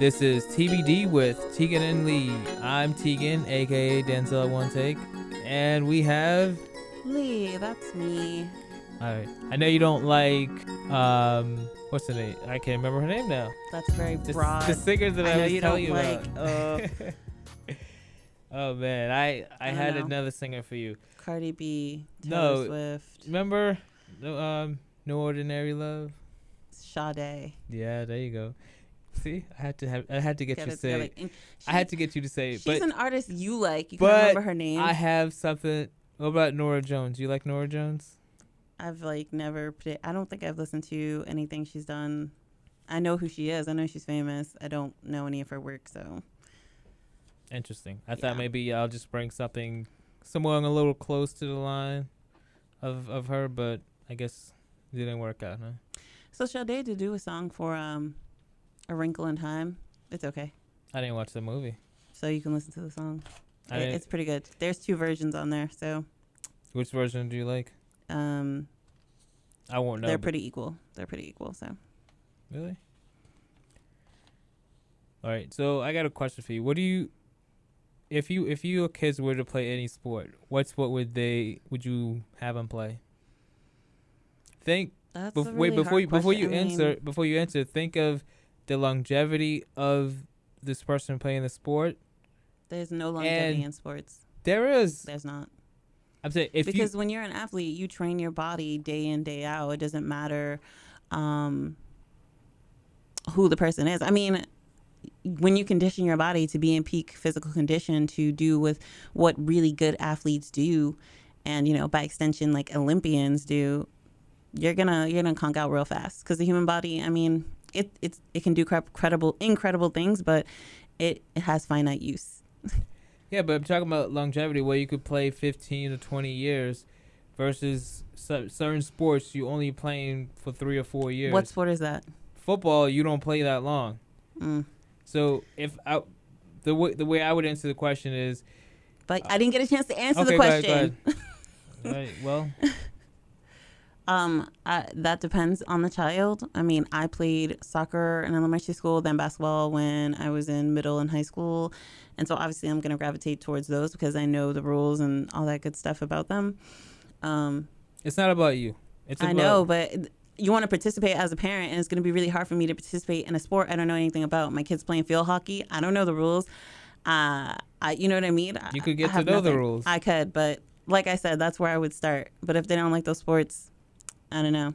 This is TBD with Tegan and Lee. I'm Tegan, aka Denzel One Take, and we have. Lee, that's me. All right. I know you don't like. um What's the name? I can't remember her name now. That's very The, broad. the singer that I, I know was you telling don't you like. about. Uh, oh man, I I, I had know. another singer for you. Cardi B, Taylor No. Swift, Remember, no, um, No Ordinary Love. Sade. Yeah, there you go. See, I had to have, I had to get Get you to say. And I had to get you to say, it, She's but an artist you like. You can remember her name. I have something. What about Norah Jones? You like Norah Jones? I've like never. I don't think I've listened to anything she's done. I know who she is. I know she's famous. I don't know any of her work. So Interesting. I thought maybe I'll just bring something somewhere a little close to the line of of her, but I guess it didn't work out, huh? so Sade to do a song for um, A Wrinkle in Time. It's okay. I didn't watch the movie. So you can listen to the song. I It- didn't, it's pretty good. There's two versions on there. So which version do you like? um, I won't know. they're but- pretty equal. They're pretty equal. So Really? All right. So I got a question for you. What do you, if you if your kids were to play any sport, what's what sport would they would you have them play? Think that's bef- a wait really before hard you before you. I mean, answer before you answer. Think of the longevity of this person playing the sport. There's no longevity and in sports. There is. There's not. I'm saying if because you when you're an athlete, you train your body day in day out. It doesn't matter um, who the person is. I mean, when you condition your body to be in peak physical condition to do with what really good athletes do, and you know by extension like Olympians do, you're gonna you're gonna conk out real fast because the human body. I mean, it it's it can do credible incredible things, but it, it has finite use. yeah, but I'm talking about longevity where you could play 15 to 20 years, versus certain sports you only playing for three or four years. What sport is that? football you don't play that long. Mm. So if I, the way the way I would answer the question is But I didn't get a chance to answer okay, the go ahead, question. go ahead. right, well, Um, I, that depends on the child. I mean, I played soccer in elementary school, then basketball when I was in middle and high school, and so obviously I'm gonna gravitate towards those because I know the rules and all that good stuff about them. Um, it's not about you. It's I know, but you want to participate as a parent, and it's gonna be really hard for me to participate in a sport I don't know anything about. My kids playing field hockey, I don't know the rules. Uh, I, you know what I mean? You could get to know the rules. I could, but like I said, that's where I would start. But if they don't like those sports, I don't know.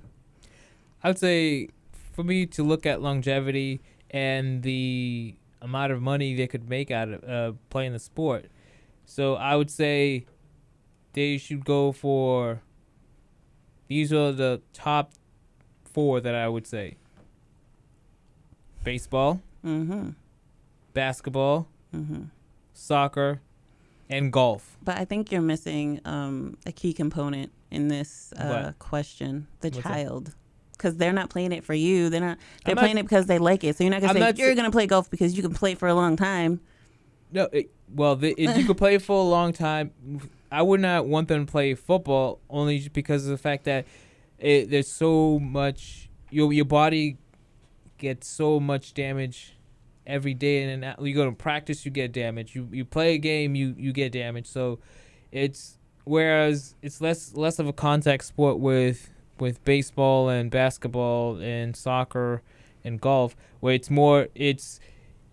I would say for me to look at longevity and the amount of money they could make out of uh, playing the sport. So I would say they should go for. These are the top four that I would say. Baseball, Mm-hmm. basketball, Mm-hmm. soccer, and golf. But I think you're missing um, a key component in this uh, question: the What's child. Because they're not playing it for you. They're not. They're I'm not- playing it because they like it. So you're not gonna I'm say not you're gonna play golf because you can play for a long time. No, it, well, the, if you could play for a long time, I would not want them to play football only because of the fact that it, there's so much your your body gets so much damage every day, and then you go to practice, you get damage. You you play a game, you you get damage. So it's whereas it's less less of a contact sport with with baseball and basketball and soccer and golf, where it's more it's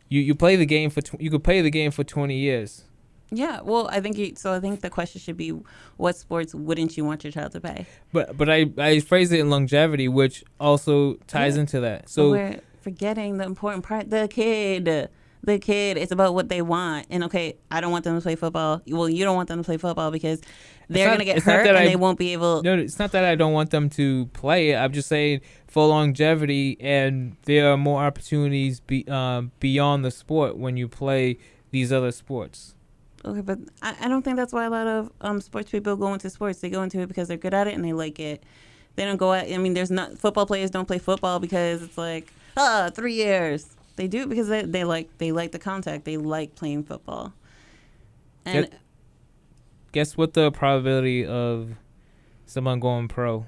you you play the game for tw- you could play the game for 20 years Yeah. Well, I think you, so. I think the question should be, what sports wouldn't you want your child to play? but but i i phrase it in longevity which also ties Yeah. into that So we're forgetting the important part. The kid. The kid. It's about what they want. And okay, I don't want them to play football. Well, you don't want them to play football because they're not- gonna get hurt and I- they won't be able. no it's not that i don't want them to play it i'm just saying for longevity and there are more opportunities be, um, beyond the sport when you play these other sports Okay, but I, I don't think that's why a lot of um, sports people go into sports. They go into it because they're good at it and they like it. They don't go at. I mean, there's not football players don't play football because it's like ah three years. They do it because they, they like they like the contact. They like playing football. And Yep. guess what the probability of someone going pro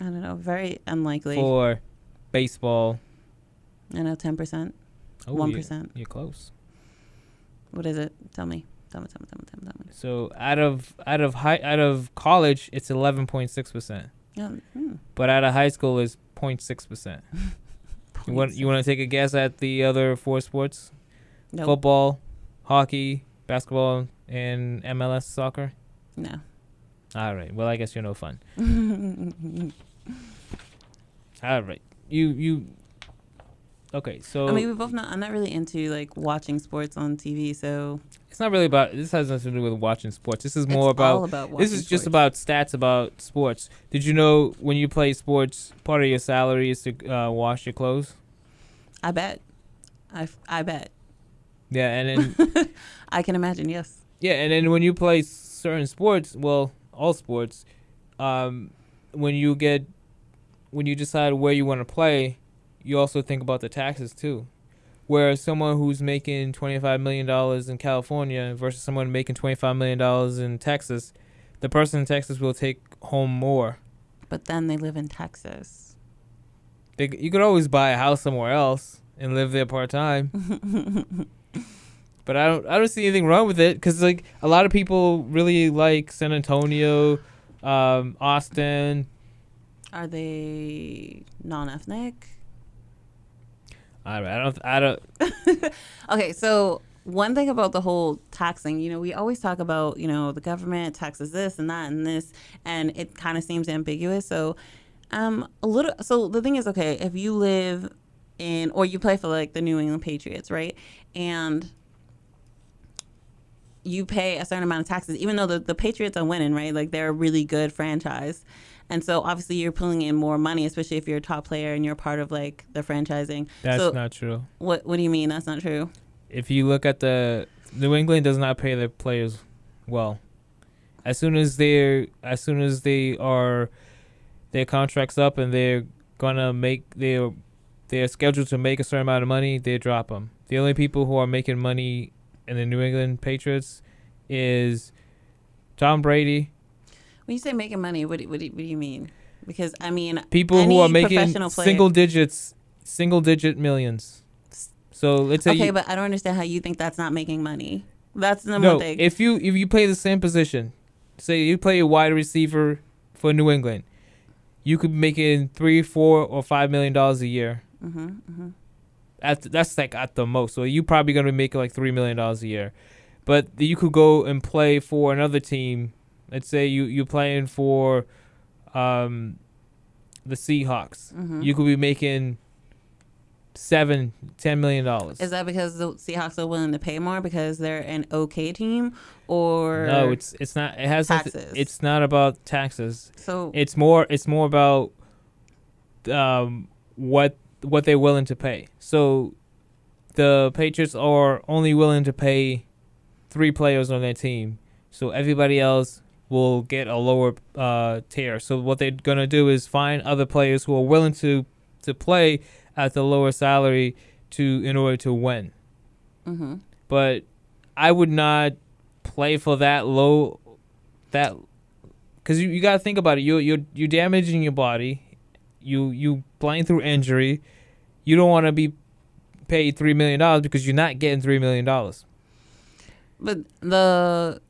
I don't know, very unlikely. for baseball I know ten percent. One you- percent. You're close. What is it? Tell me. Tell me. Tell me. Tell me. Tell me. Tell me. So out of out of high out of college, it's eleven point six percent. Yeah. mm, But out of high school, is 06 percent. You want you want to take a guess at the other four sports? Nope. Football, hockey, basketball, and MLS soccer. No. All right. Well, I guess you're no fun. All right. You you. Okay, so I mean, we both not. I'm not really into like watching sports on TV, so it's not really about. This has nothing to do with watching sports. This is more about all about watching This is just about stats about sports. Did you know when you play sports, part of your salary is to uh, wash your clothes? I bet. I, f- I bet. Yeah, and then I can imagine. Yes. yeah, and then when you play certain sports, well, all sports, um, when you get when you decide where you want to play, you also think about the taxes too. Whereas someone who's making twenty five million dollars in California versus someone making twenty five million dollars in Texas, the person in Texas will take home more. But then they live in Texas. They, you could always buy a house somewhere else and live there part time. but I don't I don't see anything wrong with it because like a lot of people really like San Antonio, um, Austin. Are they non-ethnic? I don't I don't Okay, so one thing about the whole taxing, you know, we always talk about, you know, the government taxes this and that and this, and it kind of seems ambiguous. So, um, a little. So the thing is, okay, if you live in or you play for like the New England Patriots, right, and you pay a certain amount of taxes, even though the, the Patriots are winning, right? Like they're a really good franchise. And so obviously you're pulling in more money, especially if you're a top player and you're part of like the franchising. that's so not true. what what do you mean that's not true? If you look at the New England does not pay their players well. As soon as they're as soon as they are their contracts up and they're gonna make their they're scheduled to make a certain amount of money, they drop them. The only people who are making money in the New England Patriots is Tom Brady. When you say making money, what do, what do, what do you mean? Because I mean, People Any who are making player- single digits, single digit millions. So let's say okay, you, but I don't understand how you think that's not making money. That's the no, one thing. if you if you play the same position, say you play a wide receiver for New England, you could be making three, four, or five million dollars a year. hmm hmm At that's like at the most. So you're probably gonna be making like three million dollars a year, but you could go and play for another team. Let's say you you're playing for, um, the Seahawks. hmm You could be making seven, ten million dollars. Is that because the Seahawks are willing to pay more because they're an okay team, or No, it's it's not. It has Taxes. It's not about taxes. so It's more. It's more about um what what they're willing to pay. So the Patriots are only willing to pay three players on their team. So everybody else will get a lower uh, tier. So what they're gonna do is find other players who are willing to to play at the lower salary to in order to win. hmm But I would not play for that low that because you, you got to think about it. You you you're damaging your body. You you playing through injury. You don't want to be paid three million dollars because you're not getting three million dollars. but the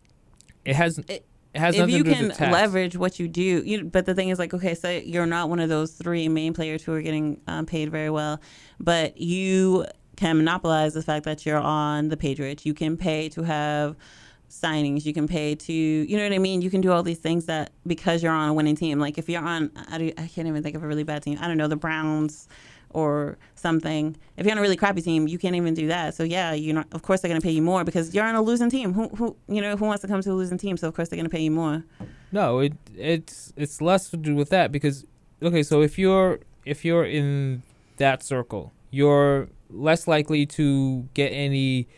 It has it, It- has if you can leverage what you do, you but the thing is like okay, so you're not one of those three main players who are getting um, paid very well, but you can monopolize the fact that you're on the Patriots. You can pay to have signings. You can pay to you know what I mean. You can do all these things that because you're on a winning team. Like if you're on, I, do, I can't even think of a really bad team. I don't know the Browns or something. If you're on a really crappy team, you can't even do that. So yeah, you know, of course they're gonna pay you more because you're on a losing team. Who who you know who wants to come to a losing team? So of course they're gonna pay you more. No, it it's it's less to do with that because okay, so if you're if you're in that circle, you're less likely to get any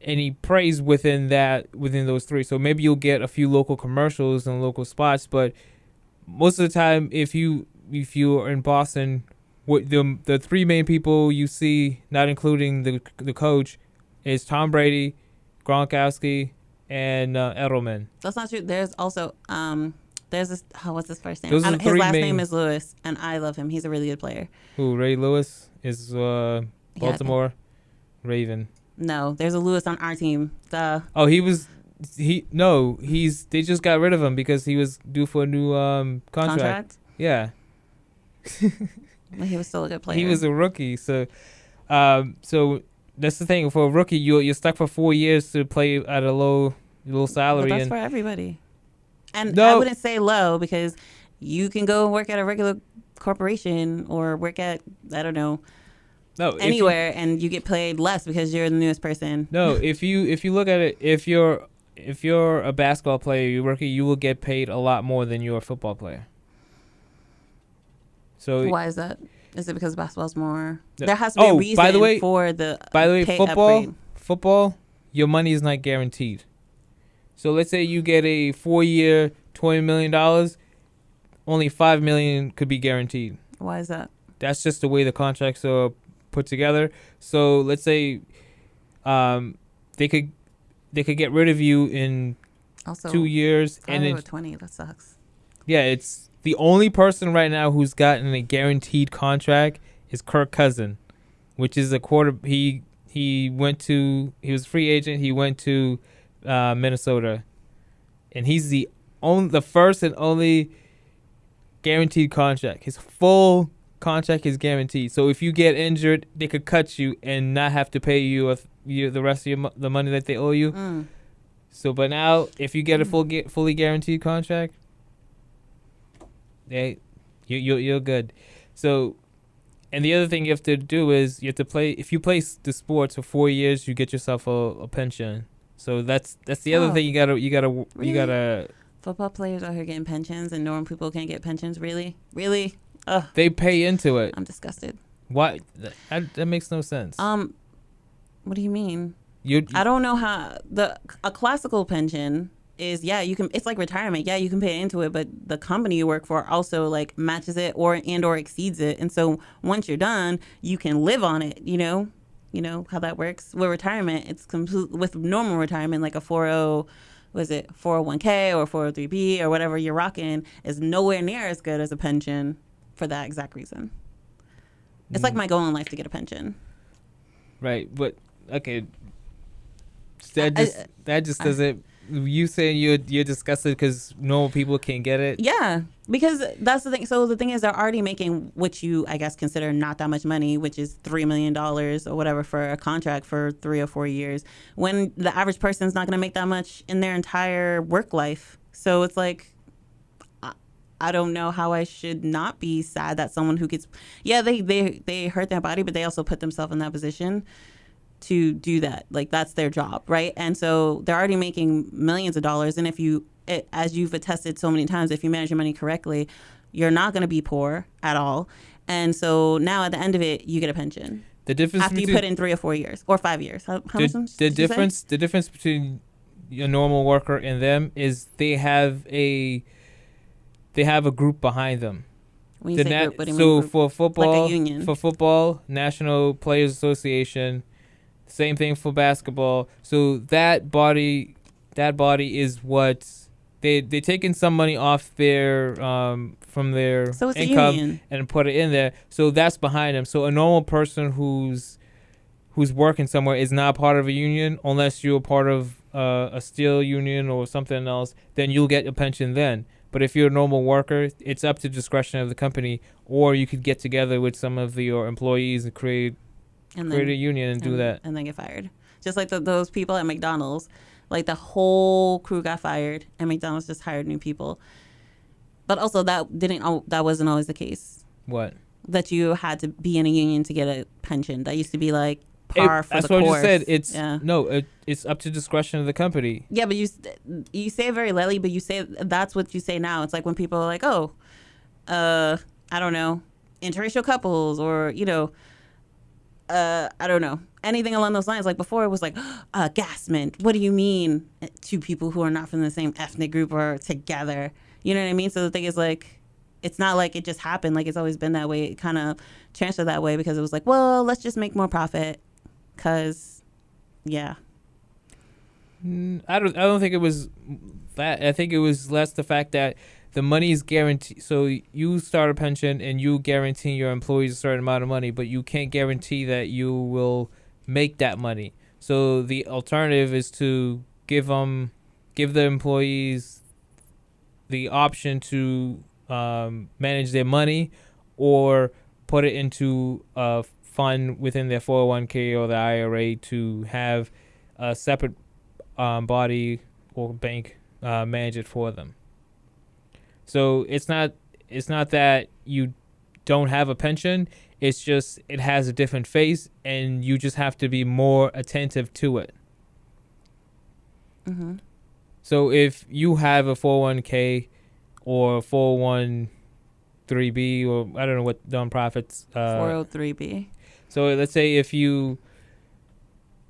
any praise within that within those three. So maybe you'll get a few local commercials and local spots, but most of the time if you if you're in Boston, what the the three main people you see, not including the the coach, is Tom Brady, Gronkowski, and uh, Edelman. That's not true. There's also um there's this oh, what's his first name? Those I are don't- his last main- name is Lewis, and I love him. He's a really good player. Who Ray Lewis is uh, Yeah, Baltimore. Raven. No, there's a Lewis on our team. The Oh, he was. He no, he's. They just got rid of him because he was due for a new um contract. contract. Yeah, he was still a good player. he was a rookie. So, um, so that's the thing for a rookie. You you're stuck for four years to play at a low low But salary. that's and for everybody. And No. I wouldn't say low because you can go work at a regular corporation or work at I don't know no, if you- anywhere, and you get paid less because you're the newest person. No, if you if you look at it, if you're if you're a basketball player, you rookie, you will get paid a lot more than you're a football player. So Why is that? Is it because basketball's more? The- There has to be Oh, a by reason the way- for the by the way, football upgrade. football, your money is not guaranteed. So let's say you get a four year, twenty million dollars, only five million could be guaranteed. Why is that? That's just the way the contracts are put together. So let's say um, they could they could get rid of you in Also, two years, and then twenty. That sucks. Yeah, it's the only person right now who's gotten a guaranteed contract is Kirk Cousin, which is a quarter. He he went to he was a free agent. He went to uh, Minnesota, and he's the only the first and only guaranteed contract. His full contract is guaranteed. So if you get injured, they could cut you and not have to pay you, a, you the rest of your, mo- the money that they owe you. Mm. So, but now if you get a full gu- fully guaranteed contract, they you you you're good. So, and the other thing you have to do is you have to play. If you play s- the sports for four years, you get yourself a, a pension. So that's that's the other Oh. thing you gotta you gotta you gotta. Football players out here getting pensions, and normal people can't get pensions. Really, really? Ugh, They pay into it. I'm disgusted. Why? That, that makes no sense. Um, what do you mean? you I don't know how the a classical pension is. Yeah, you can. It's like retirement. Yeah, you can pay into it, but the company you work for also like matches it or and or exceeds it. And so once you're done, you can live on it. You know, you know how that works. With retirement, it's complete with normal retirement like a 40 was it 401k or 403b or whatever you're rocking is nowhere near as good as a pension for that exact reason. It's like mm. my goal in life to get a pension. right, but okay. That I- just that just doesn't. You saying you're you're disgusted because normal people can't get it. Yeah, because that's the thing. So the thing is, they're already making what you, I guess, consider not that much money, which is three million dollars or whatever for a contract for three or four years. When the average person's not going to make that much in their entire work life, so it's like, I, don't know how I should not be sad that someone who gets, yeah, they they they hurt their body, but they also put themselves in that position to do that. Like that's their job, right? And so they're already making millions of dollars. And if you, it, as you've attested so many times, if you manage your money correctly, you're not going to be poor at all. And so now at the end of it, you get a pension The difference after you put in three or four years or five years. How, how the, much? the did you say? difference the difference between a normal worker and them is they have a they have a group behind them. When you The say na- group, what do you so mean? group? for football, union. for football, National Players Association, same thing for basketball. So that body, that body is what they they taking some money off their um from their So income and put it in there. So that's behind them. So a normal person who's who's working somewhere is not part of a union unless you're part of uh, a steel union or something else. Then you'll get a pension then. But if you're a normal worker, it's up to discretion of the company, or you could get together with some of your employees and create And create a then, union and, do that. and then get fired. Just like the, those people at McDonald's, like the whole crew got fired, and McDonald's just hired new people. But also that didn't. That wasn't always the case. What? That you had to be in a union to get a pension. That used to be like It- par for that's the what course. I just said. It's yeah. no, it, it's up to discretion of the company. Yeah, but you you say it very lightly, but you say that's what you say now. It's like when people are like, "Oh, uh, I don't know, interracial couples," or you know, uh, I don't know, anything along those lines. Like before, it was like, uh, "Gasment." What do you mean? Two people who are not from the same ethnic group are together. You know what I mean? So the thing is like. It's not like it just happened. Like it's always been that way. It kind of transferred that way because it was like, well, let's just make more profit. Cause, yeah, I don't. I don't think it was that. I think it was less the fact that the money is guaranteed. So you start a pension and you guarantee your employees a certain amount of money, but you can't guarantee that you will make that money. So the alternative is to give them, give the employees the option to um, manage their money or put it into a fund within their 401k or the IRA to have a separate um, body or bank uh, manage it for them. So it's not it's not that you don't have a pension. It's just it has a different face, and you just have to be more attentive to it. Mm-hmm. So if you have a 401k or 413b or I don't know what nonprofits uh, 403b. so let's say if you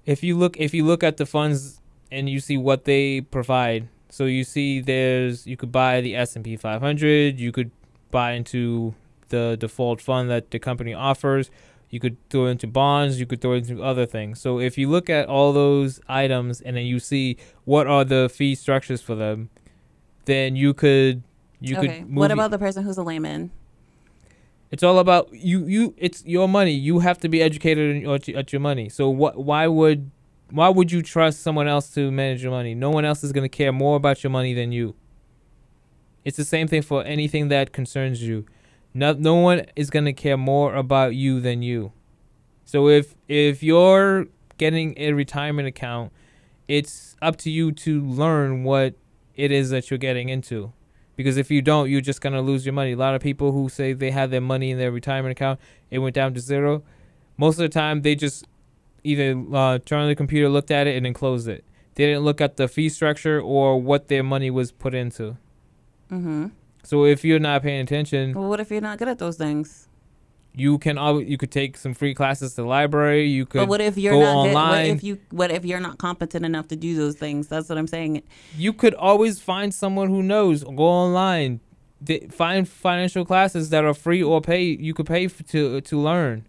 if you look if you look at the funds and you see what they provide. So you see there's you could buy the S&P 500, you could buy into the default fund that the company offers, you could throw into bonds, you could throw into other things. So if you look at all those items and then you see what are the fee structures for them, then you could you okay. could move What about the person who's a layman? it's all about you. You. It's your money. You have to be educated in- at your- at your money. So what? Why would? Why would you trust someone else to manage your money? No one else is gonna care more about your money than you. It's the same thing for anything that concerns you. No, no one is gonna care more about you than you. So if if you're getting a retirement account, it's up to you to learn what it is that you're getting into. Because if you don't, you're just gonna lose your money. A lot of people who say they have their money in their retirement account, it went down to zero. Most of the time, they just either uh, turned on the computer, looked at it, and then closed it. They didn't look at the fee structure or what their money was put into. Mm-hmm. So if you're not paying attention, Well, what if you're not good at those things? you can always you could take some free classes to the library. You could But what if you're not good? What online. if you? What if you're not competent enough to do those things? That's what I'm saying. you could always find someone who knows. Go online, find financial classes that are free or pay. You could pay to to learn.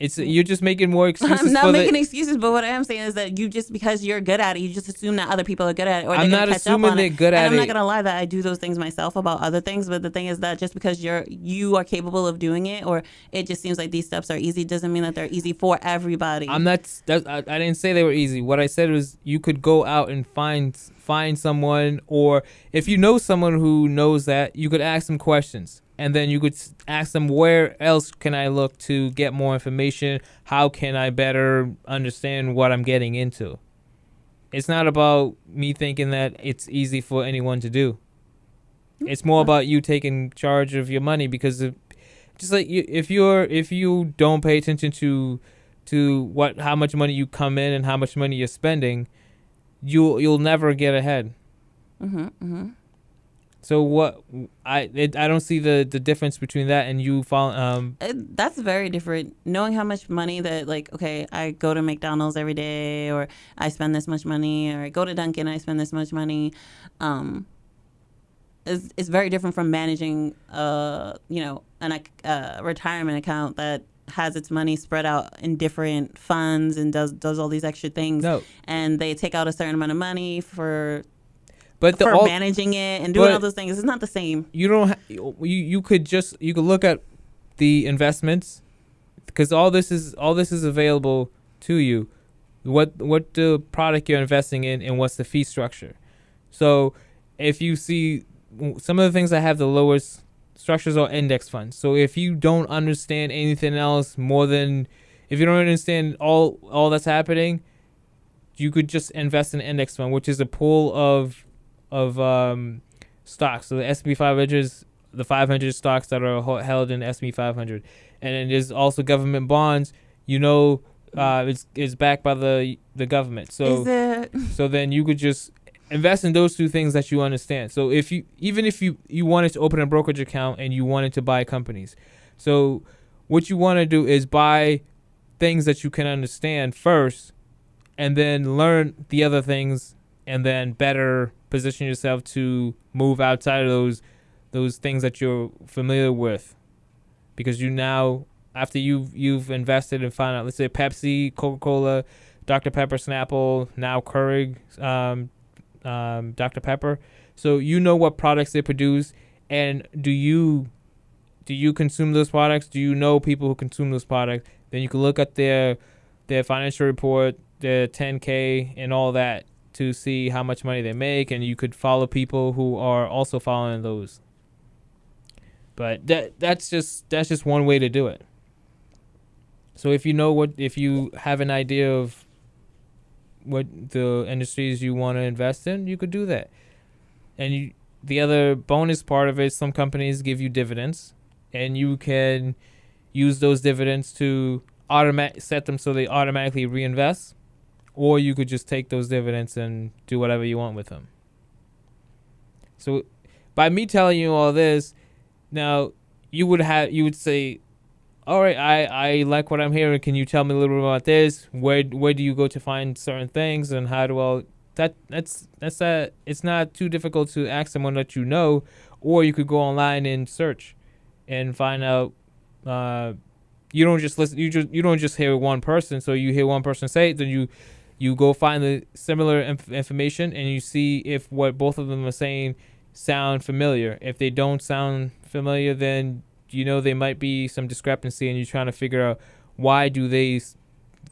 It's you're just making more excuses. I'm not making the, excuses, but what I am saying is that you just because you're good at it, you just assume that other people are good at it, or I'm not assuming they're it. good and at I'm not gonna lie that I do those things myself about other things, but the thing is that just because you're you are capable of doing it, or it just seems like these steps are easy, doesn't mean that they're easy for everybody. I'm not. That, I, I didn't say they were easy. What I said was you could go out and find find someone, or if you know someone who knows that, you could ask them questions, and then you could s- ask them where else can I look to get more information. How can I better understand what I'm getting into? It's not about me thinking that it's easy for anyone to do. It's more about you taking charge of your money because if, just like you, if you're if you don't pay attention to to what how much money you come in and how much money you're spending, you'll you'll never get ahead. mm-hmm, mm-hmm. So what I it, I don't see the the difference between that and you fall um It, that's very different. Knowing how much money that like, okay, I go to McDonald's every day, or I spend this much money, or I go to Dunkin', I spend this much money. Um, is is very different from managing, uh, you know, an uh, retirement account that has its money spread out in different funds and does does all these extra things. no, And they take out a certain amount of money for but the for all, managing it and doing all those things. It's not the same. you don't ha- you you could just you could look at the investments because all this is all this is available to you what what the product you're investing in and what's the fee structure so if you see some of the things that have the lowest structures are index funds so if you don't understand anything else more than if you don't understand all all that's happening you could just invest in index fund which is a pool of of um stocks. So the S&P 500 is the 500 stocks that are held in S&P 500, and then there's also government bonds. You know, uh, it's it's backed by the the government. So so then you could just invest in those two things that you understand. So if you even if you you wanted to open a brokerage account and you wanted to buy companies, so what you want to do is buy things that you can understand first, and then learn the other things, and then better position yourself to move outside of those those things that you're familiar with, because you now after you've you've invested and found out, let's say Pepsi, Coca Cola, Dr Pepper, Snapple, now Keurig, um, um, Dr Pepper. So you know what products they produce, and do you do you consume those products? Do you know people who consume those products? Then you can look at their their financial report, their 10k, and all that to see how much money they make, and you could follow people who are also following those. But that that's just that's just one way to do it. So if you know what if you have an idea of what the industries you want to invest in, you could do that. And you the other bonus part of it, some companies give you dividends, and you can use those dividends to automatic set them so they automatically reinvest, or you could just take those dividends and do whatever you want with them. So, by me telling you all this, now you would have you would say, "All right, I I like what I'm hearing. Can you tell me a little bit about this? Where where do you go to find certain things, and how do I that that's that's that it's not too difficult to ask someone that you know or you could go online and search and find out uh, you don't just listen you just you don't just hear one person so you hear one person say it then you you go find the similar inf- information and you see if what both of them are saying sound familiar. If they don't sound familiar then you know there might be some discrepancy and you're trying to figure out why do they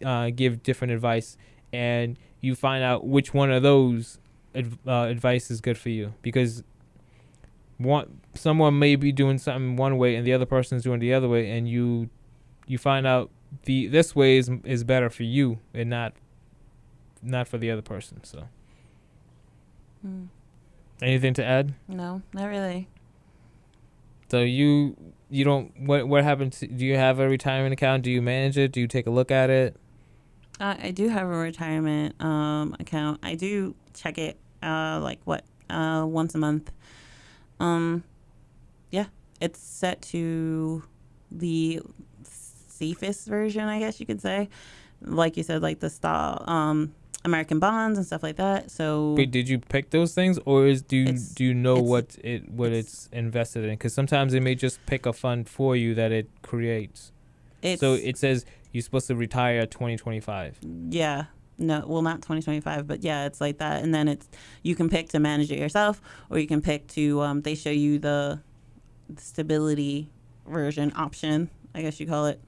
uh, give different advice and you find out which one of those adv- uh, advice is good for you. Because one someone may be doing something one way and the other person is doing the other way and you you find out the this way is is better for you and not not for the other person so Hmm. anything to add No, not really. so you you don't what what happens do you have a retirement account do you manage it do you take a look at it Uh, I do have a retirement um, account. I do check it uh, like what uh, once a month. Um, yeah, it's set to the safest version, I guess you could say. Like you said, like the style, um, American bonds and stuff like that. So Wait, did you pick those things, or is do you do you know what it what it's, it's- invested in? Because sometimes they may just pick a fund for you that it creates. it's so it says you're supposed to retire 2025. Yeah. No, well, not 2025, but yeah, it's like that. And then it's you can pick to manage it yourself, or you can pick to um, they show you the stability version option, I guess you call it.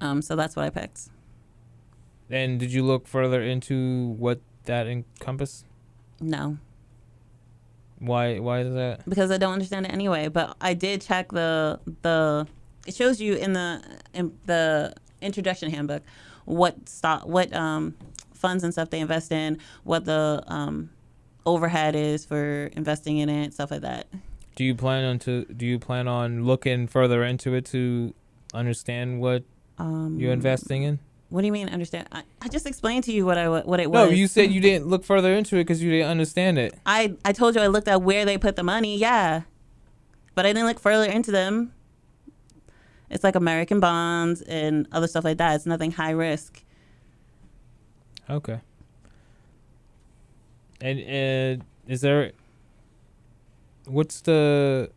Um, so that's what I picked. And did you look further into what that encompass? No, Why why is that? because I don't understand it anyway. But I did check the the. It shows you in the in the introduction handbook what stock what um funds and stuff they invest in, what the um overhead is for investing in it, stuff like that. Do you plan on to do you plan on looking further into it to understand what Um, you're investing in? What do you mean understand? I, I just explained to you what I what it was. No, you said you didn't look further into it because you didn't understand it. I I told you I looked at where they put the money. Yeah, but I didn't look further into them. It's like American bonds and other stuff like that. It's nothing high risk. Okay. And uh, is there? What's the?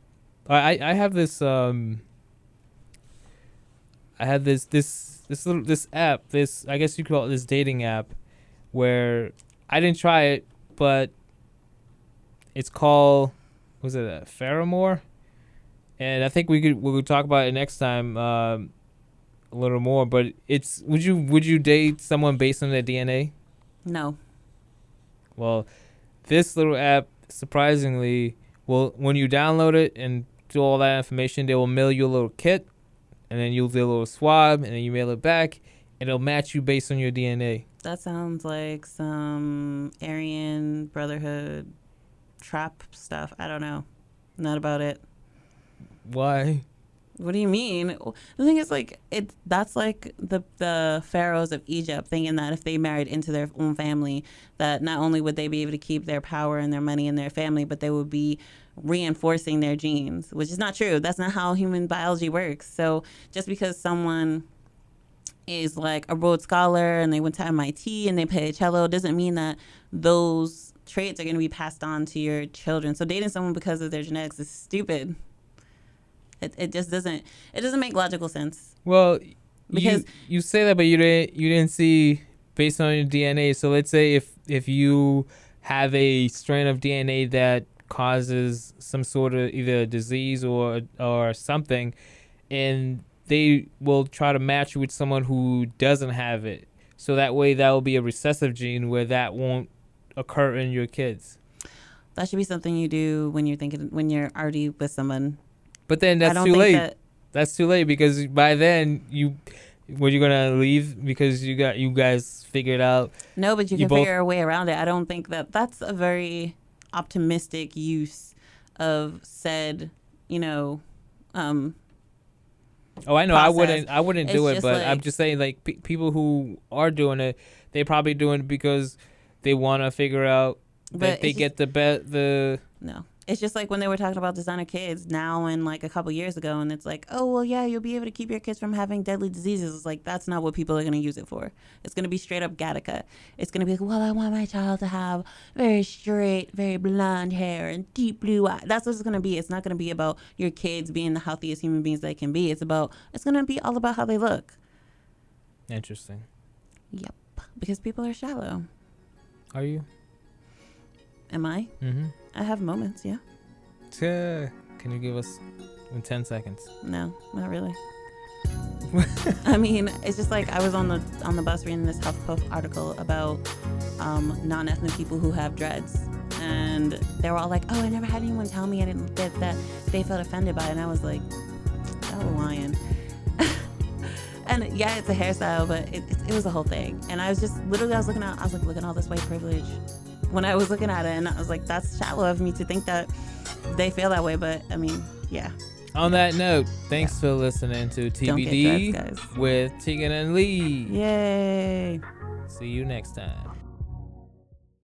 I I have this um. I had this this this little this app this I guess you call it this dating app, where I didn't try it, but it's called was it a Pheramor, and I think we could we could talk about it next time um, a little more. But it's would you would you date someone based on their DNA? No. Well, this little app surprisingly will when you download it and do all that information, they will mail you a little kit, and then you'll do a little swab, and then you mail it back, and it'll match you based on your DNA. That sounds like some Aryan Brotherhood trap stuff. I don't know. Not about it. Why? What do you mean? The thing is, like, it that's like the the pharaohs of Egypt thinking that if they married into their own family, that not only would they be able to keep their power and their money and their family, but they would be reinforcing their genes, which is not true. That's not how human biology works. So just because someone is like a Rhodes Scholar and they went to MIT and they play a cello doesn't mean that those traits are going to be passed on to your children. So dating someone because of their genetics is stupid. It, it just doesn't it doesn't make logical sense. Well, Because- you, you say that, but you didn't you didn't see based on your DNA. So let's say if if you have a strain of DNA that causes some sort of either a disease or or something, and they will try to match you with someone who doesn't have it. So that way, that will be a recessive gene where that won't occur in your kids. That should be something you do when you're thinking when you're already with someone. But then that's too late. that That's too late because by then you, were you gonna leave because you got you guys figured out? no, but you You can both- figure a way around it. I don't think that that's a very optimistic use of said, you know, um, Oh, I know. I wouldn't. I wouldn't do It's it. just But I'm just saying, like pe- people who are doing it, they probably doing it because they want to figure out that they get the bet the. No. It's just like when they were talking about designer kids now and like a couple years ago, and it's like, oh, well, yeah, you'll be able to keep your kids from having deadly diseases. It's like, that's not what people are going to use it for. It's going to be straight up Gattaca. It's going to be like, well, I want my child to have very straight, very blonde hair and deep blue eyes. That's what it's going to be. It's not going to be about your kids being the healthiest human beings they can be. It's about, it's going to be all about how they look. Interesting. Yep. Because people are shallow. Are you? Am I? Mm-hmm. I have moments, yeah. Can you give us in ten seconds? No, not really. I mean, it's just like I was on the on the bus reading this HuffPuff article about um, non-ethnic people who have dreads, and they were all like, "Oh, I never had anyone tell me I didn't that, that they felt offended by it." And I was like, "Y'all are lying." and yeah, it's a hairstyle, but it, it, it was a whole thing. And I was just literally, I was looking at, I was like, looking at all this white privilege when I was looking at it, and I was like, "That's shallow of me to think that they feel that way." But I mean, yeah, On that note, thanks for listening to TBD with Tegan and Lee. Yay. See you next time.